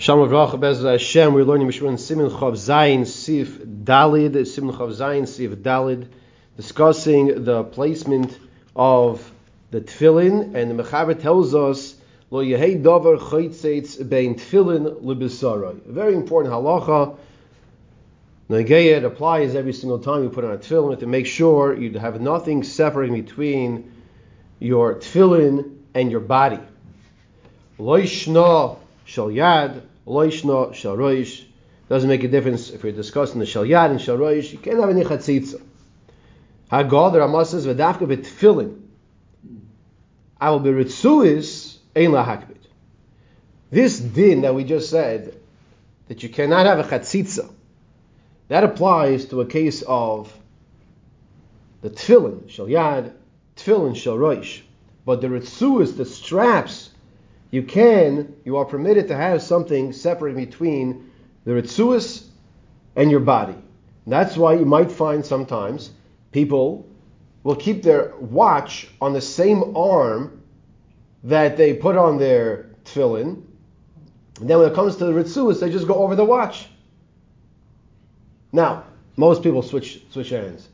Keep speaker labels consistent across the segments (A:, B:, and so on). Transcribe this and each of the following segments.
A: Shalom Avracha Bez Hashem. We're learning Mishmur Simin Chav Zayin Sif Dalid. Simin Chav Zayin Sif Dalid, discussing the placement of the tefillin, and the Mechaber tells us Lo Yehei Davar Chaytzeitz Bein Tefillin Lebesarai. A very important halacha. Nageya it applies every single time you put on a tefillin to make sure you have nothing separating between your tefillin and your body. Loishna Shal Yad Loishna Sharoish. Doesn't make a difference if you're discussing the Shalyad and Sharoish. You can't have any chatzitza. Hagad Ramah says v'dafka b'tfilin. I will be ritzuis ein lahakbid. This din that we just said that you cannot have a chatzitza. That applies to a case of the tefillin shalyad, tefillin shalroish. But the ritzuis, the straps you can, you are permitted to have something separate between the ritzuas and your body. That's why you might find sometimes people will keep their watch on the same arm that they put on their tefillin. And then when it comes to the ritzuas, they just go over the watch. Now, most people switch switch hands.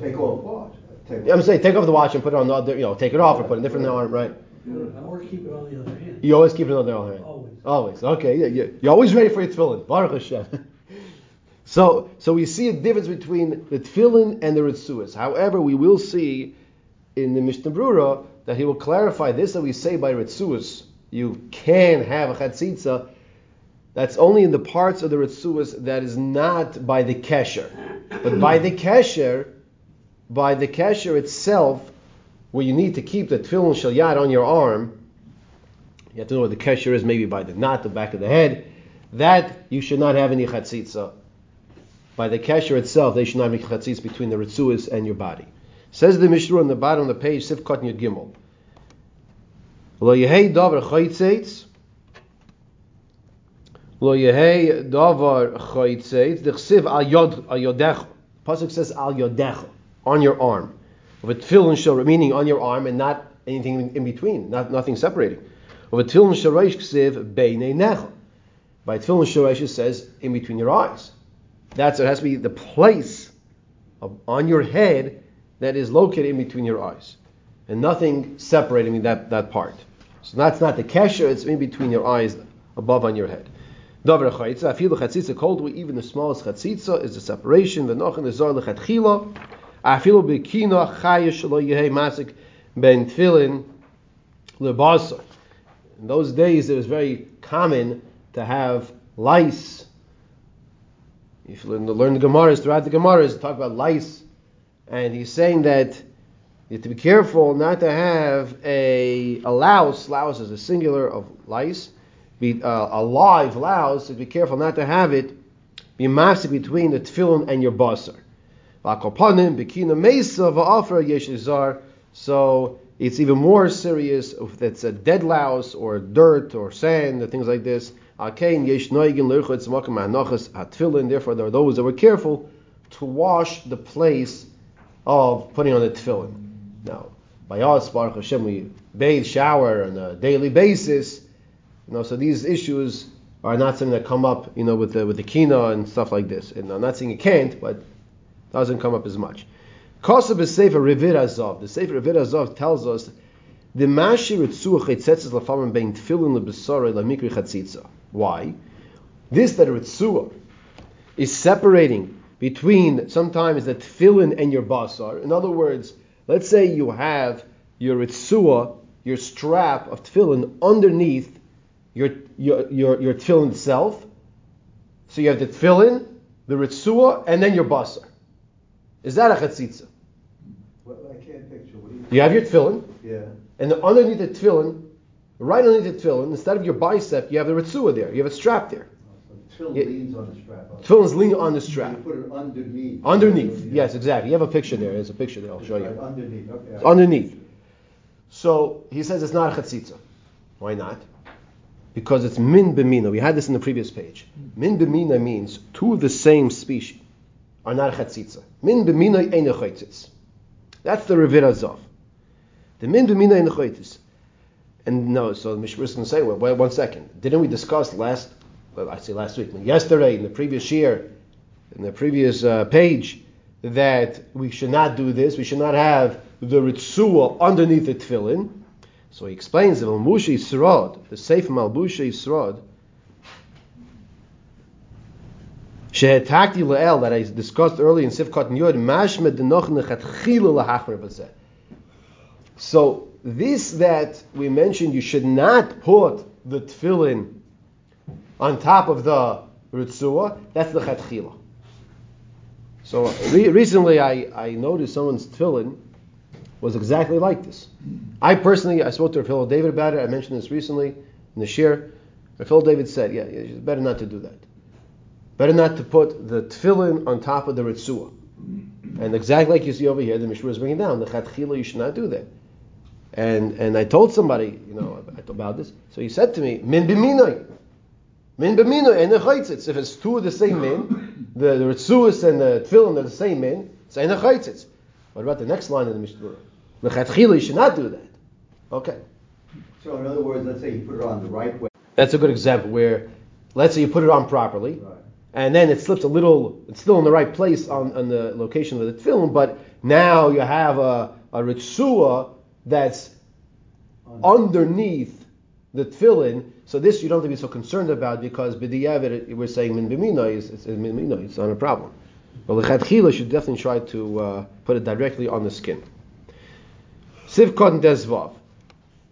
B: Take off watch. Take
A: I'm saying take off the watch and put it on the other, you know, take it off or put a different arm, right?
C: Or keep it on the other hand.
A: You always keep it on the other hand.
C: Always.
A: Always. Okay. Yeah, yeah. You're always ready for your tefillin. Baruch Hashem. so, so we see a difference between the tefillin and the ritzuas. However, we will see in the Mishnah Brura that he will clarify this that we say by ritzuas. You can have a chatzitza. That's only in the parts of the ritzuas that is not by the kesher, but by the kesher, by the kesher itself, where you need to keep the tefillin shel yad on your arm. You have to know where the kesher is, maybe by the knot, the back of the head. That you should not have any chatzitza. By the kesher itself, they should not make any chatzitza between the ritzuas and your body. Says the Mishnah on the bottom of the page, Sifkat Yud Gimel. Lo yehei davar chaytzeitz. Lo yehei davar chaytzeitz. Dechsiv al yod al yodecha. Pasuk says al yodecha, on your arm. A tefillin shel, meaning on your arm and not anything in, between, not nothing separating. A tefillin shel reish ksiv beinei. By tefillin shel it says in between your eyes. That's it has to be the place of, on your head that is located in between your eyes, and nothing separating that that part. So that's not the kesher; it's in between your eyes, above on your head. Davar chatzitza, afilu chatzitza cold, even the smallest chatzitza is the separation. V'nochin zor lechatchila, afilu b'kina chayish lo yehei masik ben tefillin lebasar. In those days, it was very common to have lice. If you learn, learn the Gemaras, throughout the Gemaras, to talk about lice, and he's saying that you have to be careful not to have a, a louse. Louse is a singular of lice. Be, uh, a live louse. So be careful not to have it be massive between the tefillin and your basar. V'akopanim bikina mesa va'afra yeshizar. So it's even more serious if it's a dead louse or dirt or sand or things like this. Therefore, there are those that were careful to wash the place of putting on the tefillin. Now, by us, Baruch Hashem, we bathe, shower on a daily basis. You know, so these issues are not something that come up, you know, with the with the kina and stuff like this. And I'm not saying it can't, but doesn't come up as much. Kosab is Sefer Revir Azov. The Sefer Revir Azov tells us the mashir ritzuach etzetzes lafamim bein tefillin lebesarei lamikri chatzitza. Why? This that ritzua is separating between sometimes the tefillin and your basar. In other words, let's say you have your ritzua, your strap of tefillin underneath your your your, your tefillin itself. So you have the tefillin, the ritzua, and then your basar. Is that a chatzitza?
B: Well, I can't picture what he.
A: You have your tefillin,
B: Yeah.
A: and the, underneath the tefillin, right underneath the tefillin, instead of your bicep, you have the ritzua there. You have a strap there.
B: So Phil
A: Yeah.
B: leans on the strap.
A: Tefillin's leaning on the strap.
B: You put it underneath.
A: Underneath, yes, exactly. You have a picture there. There's a picture there. I'll show
B: Right,
A: you.
B: Underneath, okay.
A: It's underneath. So he says it's not a chatzitza. Why not? Because it's min b'mina. We had this in the previous page. Min b'mina means two of the same species are not chatzitza. Min b'mina ein a. That's the Revir Azov. The min b'mina ein a. And no, so the Mishra is going to say, well, wait one second. Didn't we discuss last, well, I say last week, yesterday, in the previous year, in the previous uh, page, that we should not do this. We should not have the ritzua underneath the tefillin. So he explains the Malbushi Yisrod, the Sefer Malbushi Yisrod, Shehetakti le'el that I discussed earlier in Sifkat Yod, mashme denoch nechatchilu lahachmer b'zeh. So this that we mentioned, you should not put the tefillin on top of the ritzua. That's the chatchila. So re- recently, I, I noticed someone's tefillin was exactly like this. I personally, I spoke to Rafael David about it. I mentioned this recently in the shir. Rafael David said, yeah, it's better not to do that. Better not to put the tefillin on top of the ritzua. And exactly like you see over here, the Mishra is bringing down the chatchila. You should not do that. And and I told somebody, you know, about this. So he said to me, min b'minoi, min b'minoi, and the If it's two of the same min, the, the ritzuas and the tefillin are the same min, it's ein. What about the next line in the Mishnah? The chatchila, you should not do that. Okay.
B: So in other words, let's say you put it on the right way.
A: That's a good example where, let's say you put it on properly,
B: Right.
A: And then it slips a little, it's still in the right place on, on the location of the tefillin, but now you have a, a ritzua that's underneath the tefillin. So this you don't have to be so concerned about because b'di'evet we're saying min b'mino is it's, it's not a problem. But lechatchila should definitely try to uh, put it directly on the skin. Sivkot and desvav.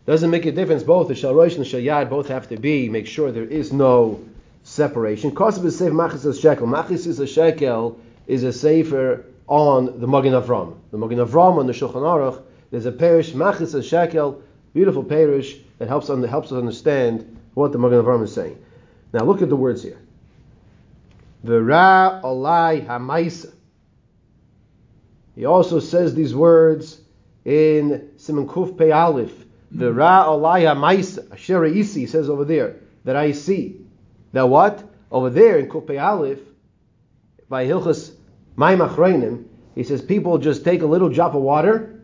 A: Doesn't make a difference. Both the shalrosh and the shalyad both have to be. Make sure there is no separation. Kosev is safe machis is shekel. Machis is a shekel is a safer on the Magen Avram. The Magen Avram on the Shulchan Aruch. There's a parish machis is shekel, beautiful parish that helps helps us understand what the Magen Avram is saying. Now look at the words here. Vera olai hamaisa. He also says these words in Simon Kuf Pei Aleph. Vera olai hamaisa. Asher isi says over there that I see. That what? Over there in Kuf Aleph, by Hilchas Maim Achreinim, he says people just take a little drop of water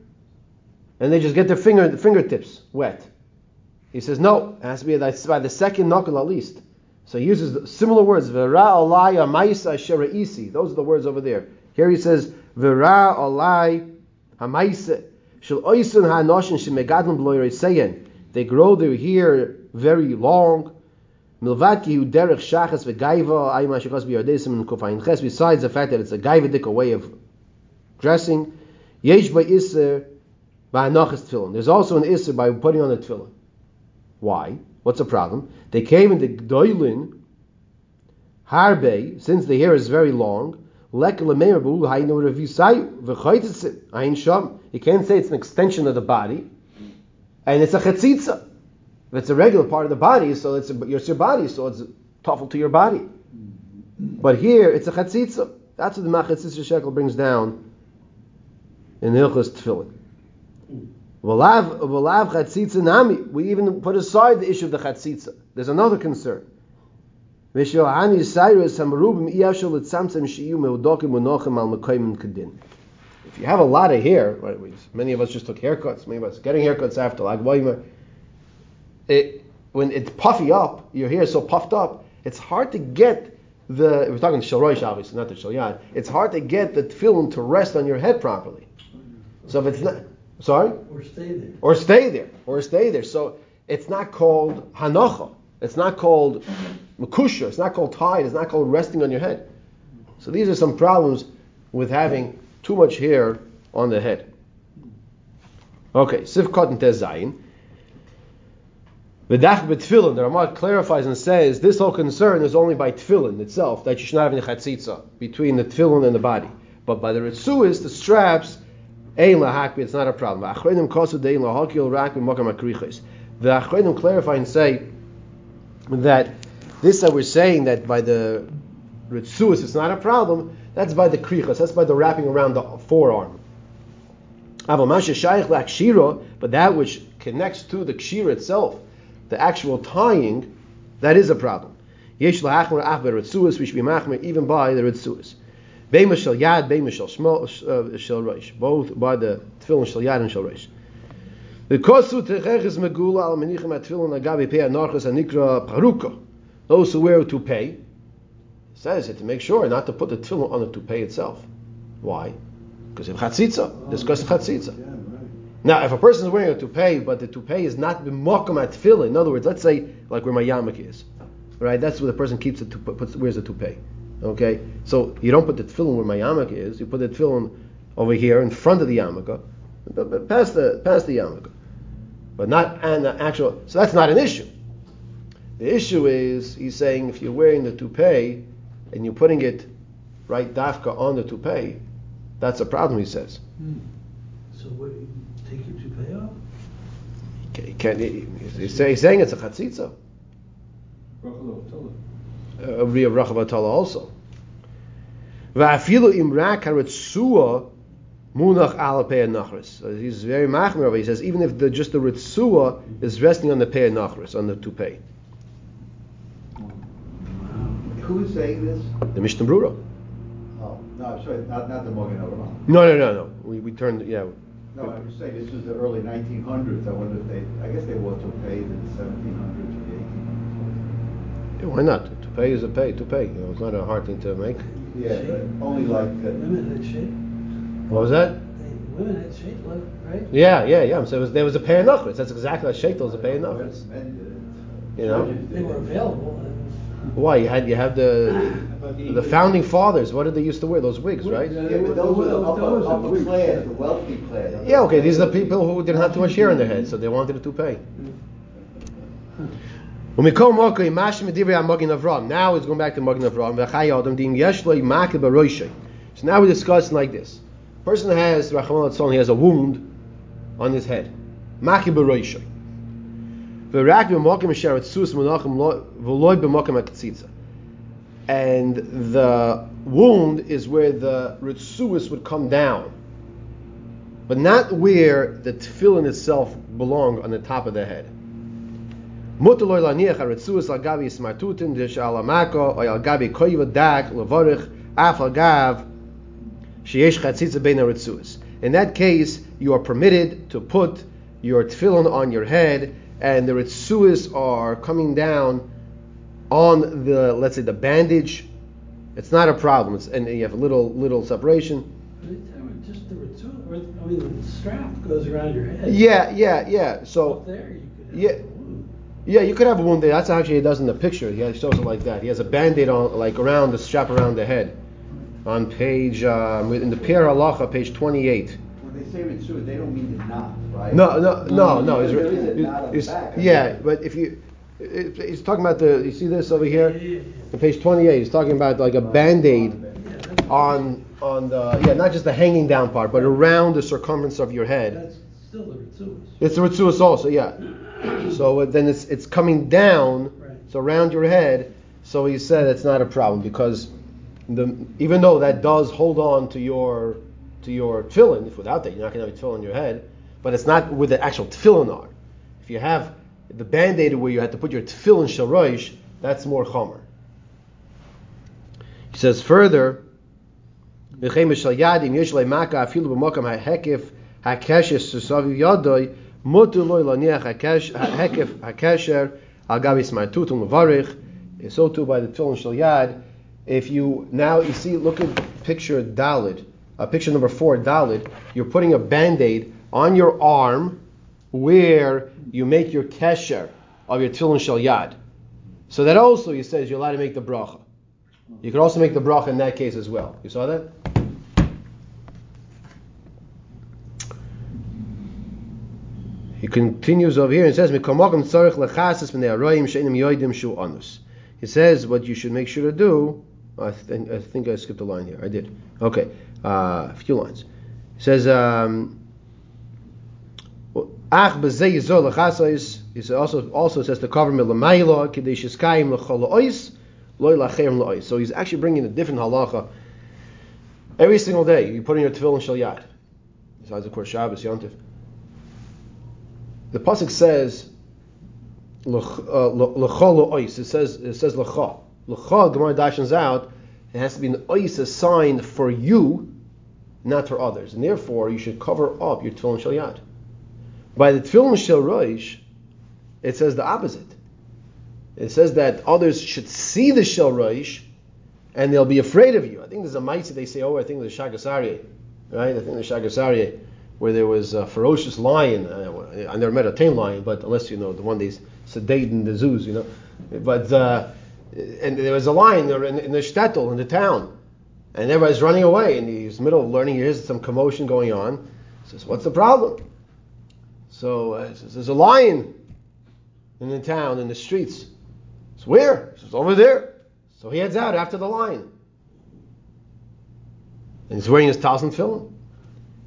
A: and they just get their finger fingertips wet. He says no, it has to be by the second knuckle at least. So he uses similar words. Vera alai amaisa isi. Those are the words over there. Here he says Vera alai hamaisa shel oisun hanoshin shemegadlim b'loyreiseyen. They grow their hair very long. Milvaki hu derech shachas v'gaiva ayma shechas b'yardesim and kufayin ches. Besides the fact that it's a gaivadik way of dressing, yesh by iser by anachas tefillin. There's also an iser by putting on a tefillin. Why? What's the problem? They came in the Gdoilin, Harbe, since the hair is very long, you can't say it's an extension of the body, and it's a chetzitza. If it's a regular part of the body, so it's, a, it's your body, so it's tough to your body. But here, it's a chetzitza. That's what the Machatzis HaShekel brings down in Hilchas Tefillin. V'lav chatzitza nami. We even put aside the issue of the chatzitza. There's another concern. If you have a lot of hair, right, many of us just took haircuts, many of us getting haircuts after like it, when it's puffy up, your hair is so puffed up, it's hard to get the. We're talking shalroish, obviously, not the shalyad. It's hard to get the film to rest on your head properly. So if it's not, sorry,
C: Or stay there.
A: or stay there, or stay there. So it's not called hanocha. It's not called makusha. It's not called tied. It's not called resting on your head. So these are some problems with having too much hair on the head. Okay, sifkot and tezayin. V'dach b'tfilin, the Ramah clarifies and says this whole concern is only by tefillin itself, that you should not have any chatzitza between the tefillin and the body. But by the ritzuis, the straps, ein lahakbi, it's not a problem. Kosu dein lahakil akriches. The achrenim clarify and say that this that we're saying that by the ritzuis it's not a problem, that's by the krichas, that's by the wrapping around the forearm. But that which connects to the kshira itself, the actual tying, that is a problem. Yesh we should be machmer even by the ritzuas. Beima shel yad, shel uh, shel roish. Both by the tefillin shel yad and shel roish. The kosu techeches megula al menichem atfilin agabi pei anarchas anikra. Those who wear a toupee says it to make sure not to put the tefillin on the toupee itself. Why? Because of chatzitza. Discuss chatzitza. Now, if a person is wearing a toupee, but the toupee is not b'mokum at tefillin, in other words, let's say like where my yarmulke is, right? That's where the person keeps it, puts, wears a toupee. Okay, so you don't put the tefillin where my yarmulke is. You put the tefillin over here in front of the yarmulke, past the past the yarmulke, but not and the actual. So that's not an issue. The issue is he's saying if you're wearing the toupee and you're putting it right dafka on the toupee, that's a problem. He says. Hmm.
C: So what, you take your toupee off?
A: Can, can, he's, say- he's saying it's a chatzitza. A real bracha batala also. Va'afilu imrak haritzua munach ala pei nachris. He's very machmir over. He says even if the, just the ritzua is resting on the pei nachris on the toupee.
B: Who is saying this?
A: The Mishnah Brura.
B: Oh, no, I'm sorry, not, not the Magen Avraham.
A: No, no, no, no. We, we turned. Yeah.
B: No, I'm just saying, this was the early 1900s. I wonder if they, I guess they wore toupees in the 1700s or the 1800s.
A: Yeah, why not? Toupee is a pay. Toupee. You know, it's not a hard thing to make.
B: Yeah, but only like, uh,
C: Women had shape.
A: What was that?
C: They- Women had shape, right?
A: Yeah, yeah, yeah. So it was, there was a pei nachris. That's exactly like sheitel is a pei nachris.
B: men did it.
A: You know?
C: They were available.
A: Why you had you have the the founding fathers? What did they used to wear? Those wigs, right?
B: Yeah, but those were the upper, upper class, the wealthy class.
A: Yeah, okay. These are the people who didn't have too much hair in their head, so they wanted a toupee. Umikol Mokri, Mashim Medivri Amagin Avram. Now it's going back to Magin Avram. V'chai Adam Dim Yeshloi Makib Aroishay. So now we're discussing like this. Person has Rachman Latzon, he has a wound on his head. Makib Aroishay. V'rak b'mokim asher etzus monachim lo- v'loi b'mokim ha'ketzitza. And the wound is where the ritzuis would come down, but not where the tefillin itself belong on the top of the head. In that case, you are permitted to put your tefillin on your head, and the ritzuis are coming down on the let's say the bandage. It's not a problem. It's, and you have a little little separation.
C: Just the ritu, or, I mean, the strap goes around your head.
A: Yeah, yeah, yeah. So
C: Up there, you could have.
A: Yeah.
C: a wound.
A: Yeah, you could have a wound there. That's actually he does in the picture. He shows it like that. He has a band-aid on, like around the strap around the head, on page um, in the Biur Halacha, page 28.
B: When they say Ritzu, they don't mean the knot, right?
A: No, no, no, no.
B: There
A: He's,
B: is a knot on the back.
A: yeah, but if you, it, he's talking about the. You see this over here, on page 28. He's talking about like a band-aid
C: yeah. Yeah, that's-
A: on on the yeah, not just the hanging down part, but around the circumference of your head.
C: That's still the ritu.
A: It's a ritzuas also, yeah. So uh, then it's it's coming down,
C: Right.
A: it's around your head. So he said it's not a problem because the even though that does hold on to your to your tefillin, if without that you're not going to have a tefillin on your head, but it's not where the actual tefillin are. If you have the band-aid where you had to put your tefillin shalosh, that's more chomer. He says further. So too by the tefillin shal yad. If you now you see, look at picture Dalid, uh, picture number four Dalid. You're putting a band-aid on your arm where you make your kesher of your tefillin shal yad. So that also he says you're allowed to make the bracha. You can also make the bracha in that case as well. You saw that? He continues over here and says. He says what you should make sure to do. I think I think I skipped a line here. I did. Okay, uh, a few lines. He says, um, "Ach b'zei yizol lechasais." He also also says to cover milamayla kidei shiskayim lechol ois loy lacherim lois. So he's actually bringing a different halacha every single day. You put in your tefillin shel. Besides, of course, Shabbos, Yontif. The pasuk says l'ch- uh, ois. It says it says l'cha. L'cha. Gemara dashes out. It has to be an ois assigned for you, not for others, and therefore you should cover up your tefillin shel. By the Tefillin Shel Roish, it says the opposite. It says that others should see the Shel Roish and they'll be afraid of you. I think there's a mitzvah they say, oh, I think there's Shagas Aryeh, right? I think there's Shagas Aryeh, where there was a ferocious lion. I never met a tame lion, but unless you know the one they sedate in the zoos, you know. But uh, and there was a lion in, in the shtetl in the town, and everybody's running away, and he's in the middle of learning. He hears some commotion going on. He says, "What's the problem?" So uh, "There's a lion in the town, in the streets." It's where? He says, "Over there." So he heads out after the lion. And he's wearing his and tefillin.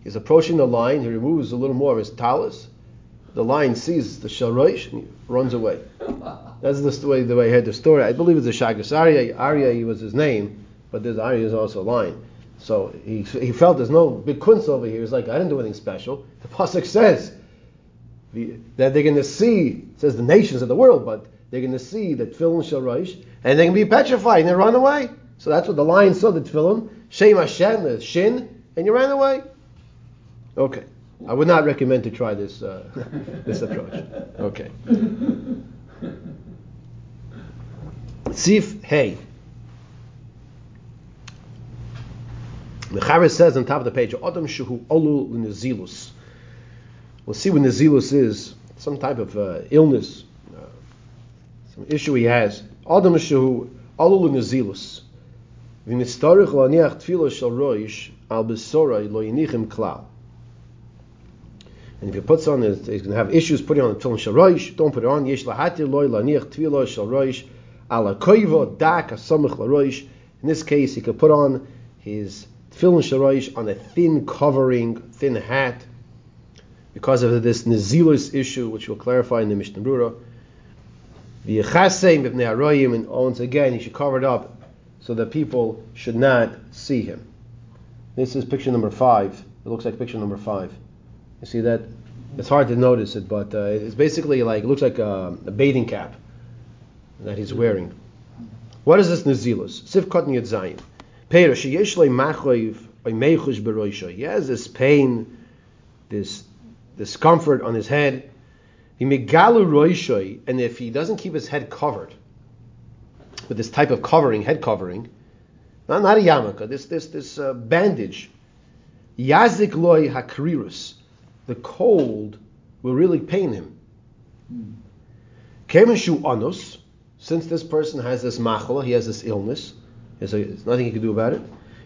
A: He's approaching the lion. He removes a little more of his talis. The lion sees the shalroish and he runs away. That's the way the way I heard the story. I believe it's a Shagas Arya. Arya was his name, but this Arya is also a lion. So he, he felt there's no big kunz over here. He's like, I didn't do anything special. The pasuk says the, that they're going to see. says the nations of the world, but they're going to see the tefillin shalroish, and they're going to be petrified and they run away. So that's what the lion saw the tefillin, Shem Hashem, the shin, and you ran away. Okay. I would not recommend to try this uh, this approach. Okay. Sif Hey. The says on top of the page, Adam Shuhu Olul Nizilus. We'll see what Nizilus is, some type of uh, illness, uh, some issue he has. Adam Shuhu Olul Nizilus. V'nistarich laniach tefillah shel roish al besorai lo yinichem klal. And if he puts on, it, he's going to have issues putting on the tefillin shel roish. Don't put it on. Yesh lahatir loy laniach tefillah shel roish koivo dak asamich laroish. In this case, he could put on his tefillin shel roish on a thin covering, thin hat, because of this nezilus issue, which we'll clarify in the Mishnah Brura. V'yechaseim b'bnei haroyim, and once again, he should cover it up so that people should not see him. This is picture number five. It looks like picture number five. You see that? It's hard to notice it, but uh, it's basically like it looks like a, a, bathing cap that he's wearing. What is this nezilus? Sif cotton yitzayin. Peir sheyesh machoiv meichush beroisha. He has this pain, this discomfort on his head. And if he doesn't keep his head covered with this type of covering, head covering, not, not a yarmulke, this this this uh, bandage, yazik loy hakrirus the cold will really pain him. Kemeshu anus, since this person has this machla, he has this illness, there's, nothing he can do about it.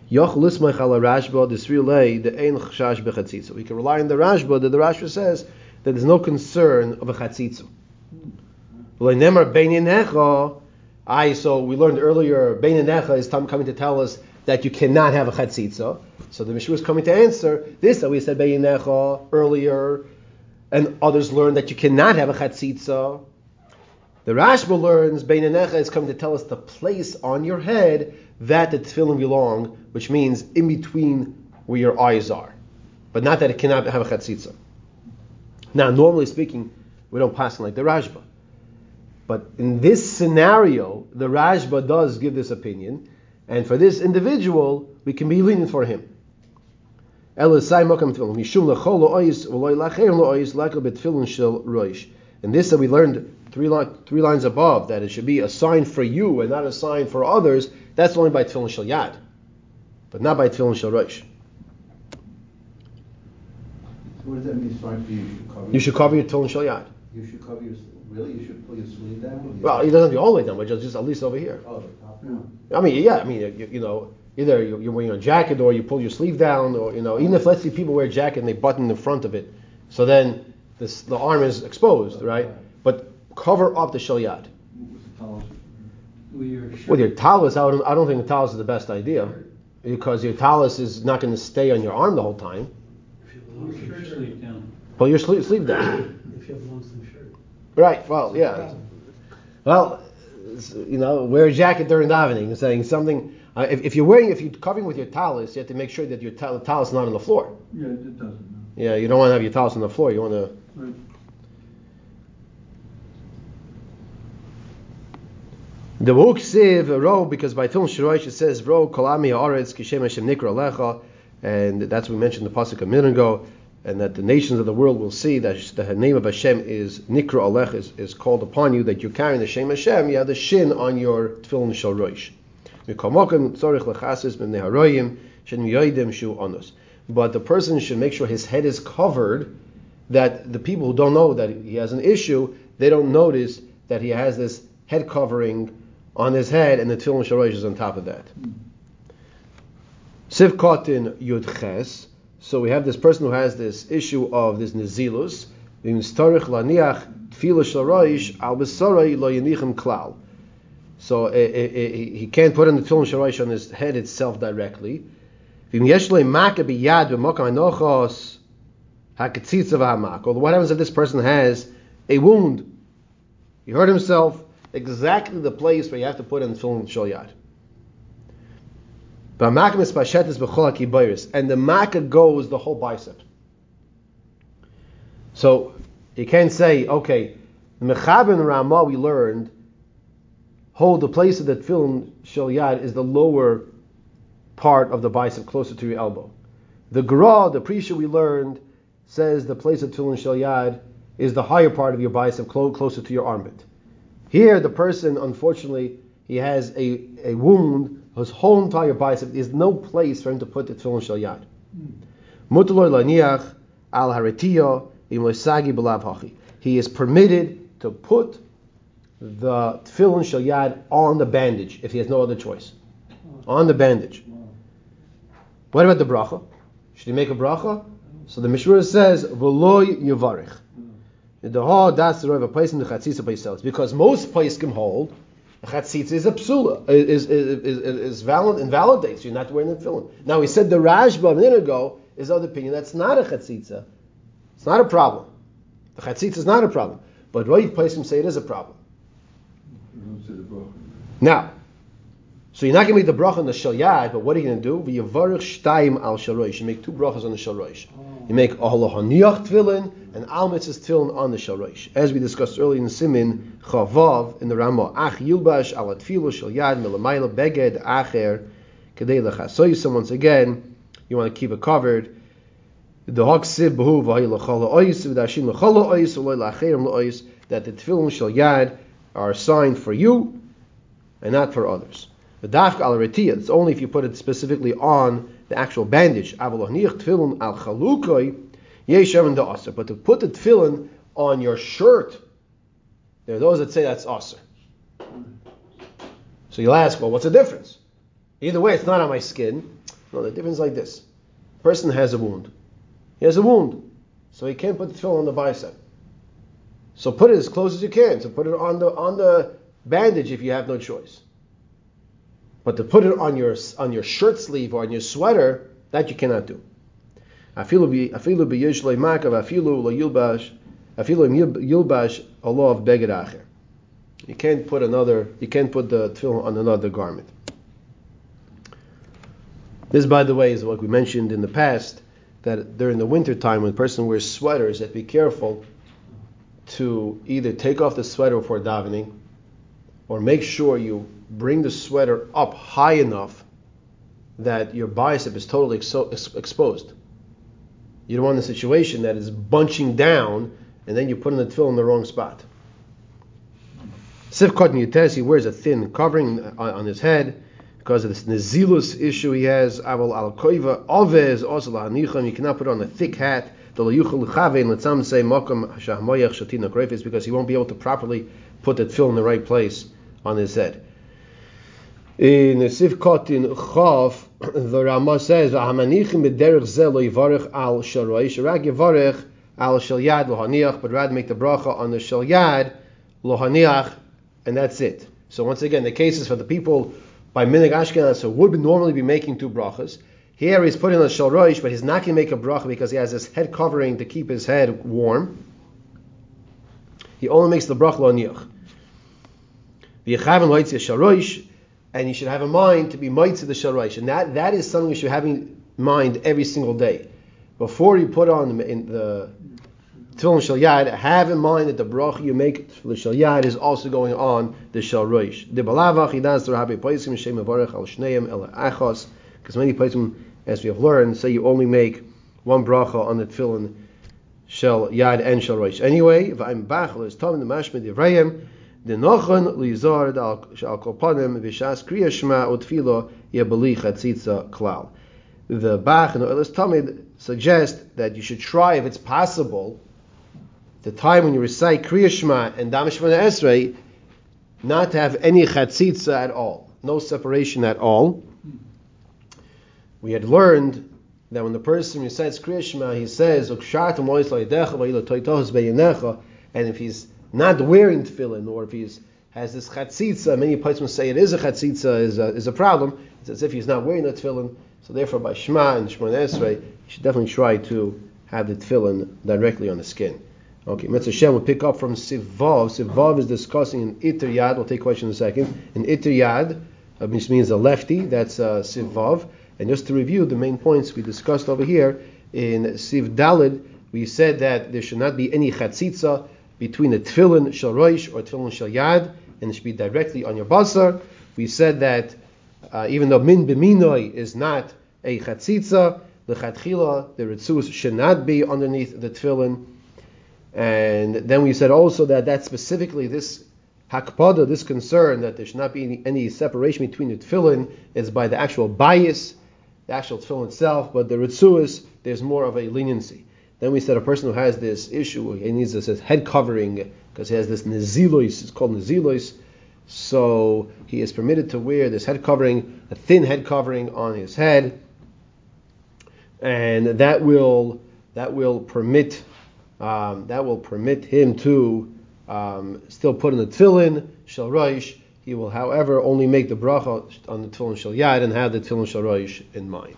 A: We can rely on the Rashba that the Rashba says that there's no concern of a chatzitza. I so we learned earlier Bein is Tom coming to tell us that you cannot have a chatzitza. So the Mishnah is coming to answer this that we said Beyinecha earlier, and others learned that you cannot have a chatzitza. The Rashba learns Beyinecha is coming to tell us the place on your head that the tefillin belong, which means in between where your eyes are, but not that it cannot have a chatzitza. Now, normally speaking, we don't pass like the Rashba. But in this scenario, the Rashba does give this opinion and for this individual, we can be lenient for him. And this that we learned three, three lines above, that it should be a sign for you and not a sign for others, that's only by tefillin shel yad, but not by tefillin shel roish.
B: What does that mean, sign for you?
A: You should cover, you should cover your tefillin shel
B: yad. You should cover your, really? You should pull your sleeve down?
A: Well, he doesn't have to all the way down, but just, just at least over here.
B: Oh, the top.
A: I mean, yeah, I mean, you, you know, either you're wearing a jacket or you pull your sleeve down, or you know, even if let's say people wear a jacket and they button the front of it, so then this, the arm is exposed, right? Cover up the shalyat. With your talus, I don't, I don't think the talus is the best idea because your talus is not going to stay on your arm the whole time.
C: Pull your sleeve down.
A: Pull your sleeve, sleeve down.
C: If you have a long sleeve shirt.
A: Right. Well, yeah. Well, you know, wear a jacket during davening, saying something. Uh, if, if, you're wearing, if you're covering with your talus, you have to make sure that your tal- talus is not on the floor.
B: Yeah, it doesn't.
A: Yeah, you don't want to have your talus on the floor. You want to.
B: Right.
A: The book siv ro because by Tefillin Shiraish it says ro kolami haaretz kishem Hashem nikra lecha, and that's what we mentioned the pasuk a minute ago. and that the nations of the world will see that the name of Hashem is Nikra Alech, is, is called upon you, that you're carrying the Shem Hashem, you have the Shin on your Tefillin Shal Rosh. But the person should make sure his head is covered, that the people who don't know that he has an issue, they don't notice that he has this head covering on his head and the Tefillin Shal Rosh is on top of that. Siv Kotin Yud Ches, so we have this person who has this issue of this nezilus. So eh, eh, eh, he can't put in the tefillin sharayish on his head itself directly. Or what happens if this person has a wound? He hurt himself exactly the place where you have to put in the tefillin shal and the makkah goes the whole bicep. So you can't say, okay, the Mechaber Ramah we learned hold the place of the shel yad is the lower part of the bicep, closer to your elbow. The Gra, the Prisha we learned, says the place of tefillin shel yad is the higher part of your bicep, closer to your armpit. Here, the person, unfortunately, he has a, a wound his whole entire bicep, there's no place for him to put the tefillin shel yad. Hmm. Mutalor laniach al haretiya imosagi belav hachi. He is permitted to put the tefillin shel yad on the bandage if he has no other choice. Hmm. On the bandage. Hmm. What about the bracha? Should he make a bracha? So the Mishra says, "V'loy yuvarich." Because most can hold chatzitza is a psula, is, is, is, is valid, invalidates you not wearing the tefillin. Now he said the Rashba a minute ago is of the opinion that's not a chatzitza. It's not a problem. The chatzitza is not a problem. But Roy Paisim say it is a problem. Now, so you're not going to make the bracha on the shalyad, but what are you going to do? V'yavarich shtaim al sharoish. You make two brachas on the sharoish. You make ahalahaniach tefillin and al mitzvahs tefillin on the sharoish. As we discussed earlier in Simin Chavav in the Ramah, ach yilbash al tefillah shalyad milamayla beged acher kedei lechasoy. So once again, you want to keep it covered. The hak siv behu v'hayilachala ois v'dashin lachala ois v'loy lacherim la'ois that the tefillin shalyad are assigned for you and not for others. The dafka al it's only if you put it specifically on the actual bandage. al But to put the tefillin on your shirt, there are those that say that's aser. So you'll ask, well, what's the difference? Either way, it's not on my skin. No, the difference is like this: A person has a wound. He has a wound, so he can't put the tefillin on the bicep. So put it as close as you can. So put it on the on the bandage if you have no choice. But to put it on your on your shirt sleeve or on your sweater, that you cannot do. Afilu biyishlei makav afilu of beged. You can't put another. You can't put the tefillin on another garment. This, by the way, is what we mentioned in the past that during the winter time when a person wears sweaters, that be careful to either take off the sweater before davening or make sure you bring the sweater up high enough that your bicep is totally exo- exposed. You don't want a situation that is bunching down and then you put in the tefillin in the wrong spot. Sifkot Yutes, he wears a thin covering on, his head because of this nezilus issue he has. Aval al koiva ovez also You cannot put on a thick hat. Because he won't be able to properly put the tefillin in the right place on his head. In Sifkot in Chav, the Rama says, "V'hamanichim b'derech ze lo yivarech al shalroi, shirag yivarech al shalyad lohaniach, but rather make the bracha on the shalyad lohaniach, and that's it." So once again, the cases for the people by minig Ashkenaz who would normally be making two brachas. Here he's putting on shalroish, but he's not going to make a bracha because he has his head covering to keep his head warm. He only makes the bracha lohaniach and you should have a mind to be mitzvah the shalroish, and that that is something you should have in mind every single day. Before you put on in the tefillin shal yad, have in mind that the bracha you make for the shal yad is also going on the shalroish. The balavach idas rabbi poisim shem avarech al shneim el achos, because many poisim, as we have learned, say you only make one bracha on the tefillin shel yad and shel roish. Anyway, v'ayim bachel is tom the mashmid divrayim the nochon lizar shal kolpanim v'shas kriya shema utfilo klal. The Bach and the Oilis Tamid suggest that you should try, if it's possible, the time when you recite Kriya Shema and Damish Esrei, not to have any chatzitza at all, no separation at all. We had learned that when the person recites Kriya Shema, he says, and if he's not wearing tefillin, or if he has this chatzitza, many places say it is a chatzitza, is a, is a problem. It's as if he's not wearing the tefillin. So therefore, by Shema and Shema Esrei, you should definitely try to have the tefillin directly on the skin. Okay, Mitzvah Shem will pick up from Sivav. Sivav is discussing in Iter Yad. We'll take question in a second. In Iter Yad, uh, which means a lefty, that's uh, Sivav. And just to review the main points we discussed over here, in Siv Dalid, we said that there should not be any chatzitza between the tefillin shel roish or tefillin shel yad, and it should be directly on your basar. We said that uh, even though min b'minoi is not a chatzitza, the chatchila, the ritzus should not be underneath the tefillin. And then we said also that that specifically this hakpada, this concern that there should not be any, any separation between the tefillin, is by the actual bias, the actual tefillin itself, but the ritzus, there's more of a leniency. Then we said a person who has this issue, he needs this head covering because he has this nezilois, it's called nezilois. So he is permitted to wear this head covering, a thin head covering on his head, and that will that will permit um, that will permit him to um, still put in the tefillin shel roish. He will, however, only make the bracha on the tefillin shel yad and have the tefillin shel roish in mind.